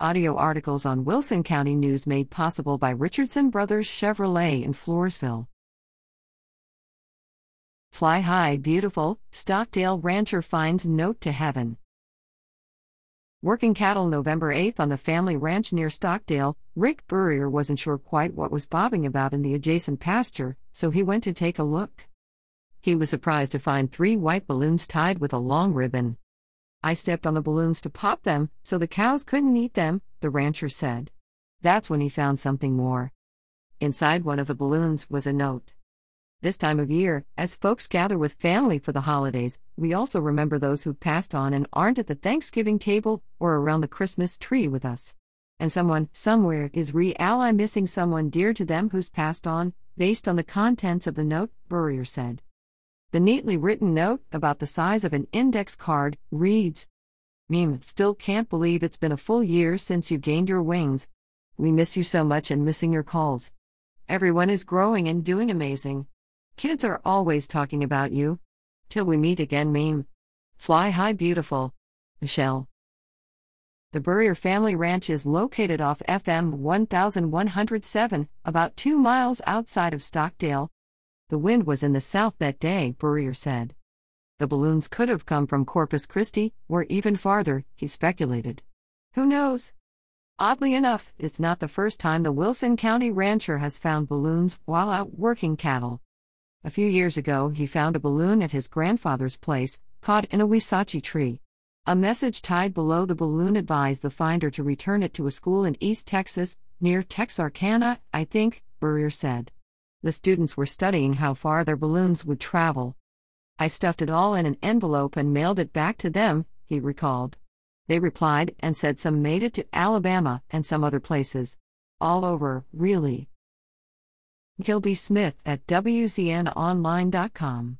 Audio articles on Wilson County News made possible by Richardson Brothers Chevrolet in Floresville. Fly high, beautiful, Stockdale rancher finds note to heaven. Working cattle November 8 on the family ranch near Stockdale, Rick Burrier wasn't sure quite what was bobbing about in the adjacent pasture, so he went to take a look. He was surprised to find three white balloons tied with a long ribbon. I stepped on the balloons to pop them so the cows couldn't eat them, the rancher said. That's when he found something more. Inside one of the balloons was a note. This time of year, as folks gather with family for the holidays, we also remember those who've passed on and aren't at the Thanksgiving table or around the Christmas tree with us. And someone, somewhere, is re ally missing someone dear to them who's passed on, based on the contents of the note, Burrier said. The neatly written note, about the size of an index card, reads Meme, still can't believe it's been a full year since you gained your wings. We miss you so much and missing your calls. Everyone is growing and doing amazing. Kids are always talking about you. Till we meet again, meme. Fly high, beautiful. Michelle. The Burrier family ranch is located off FM 1107, about two miles outside of Stockdale. The wind was in the south that day, Burrier said. The balloons could have come from Corpus Christi, or even farther, he speculated. Who knows? Oddly enough, it's not the first time the Wilson County rancher has found balloons while out working cattle. A few years ago, he found a balloon at his grandfather's place, caught in a huisache tree. A message tied below the balloon advised the finder to return it to a school in East Texas, near Texarkana, I think, Burrier said. The students were studying how far their balloons would travel. I stuffed it all in an envelope and mailed it back to them, he recalled. They replied and said some made it to Alabama and some other places. All over, really. Gilby Smith at WCNOnline.com.